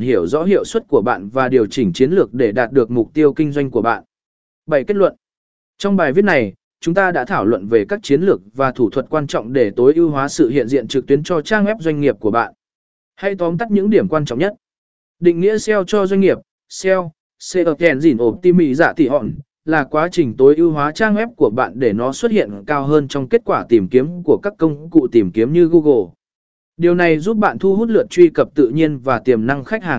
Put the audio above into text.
hiểu rõ hiệu suất của bạn và điều chỉnh chiến lược để đạt được mục tiêu kinh doanh của bạn. 7. Kết luận Trong bài viết này, chúng ta đã thảo luận về các chiến lược và thủ thuật quan trọng để tối ưu hóa sự hiện diện trực tuyến cho trang web doanh nghiệp của bạn. Hãy tóm tắt những điểm quan trọng nhất. Định nghĩa SEO cho doanh nghiệp, SEO, SEO Engine Optimi giả dạ tỷ hòn, là quá trình tối ưu hóa trang web của bạn để nó xuất hiện cao hơn trong kết quả tìm kiếm của các công cụ tìm kiếm như Google. Điều này giúp bạn thu hút lượt truy cập tự nhiên và tiềm năng khách hàng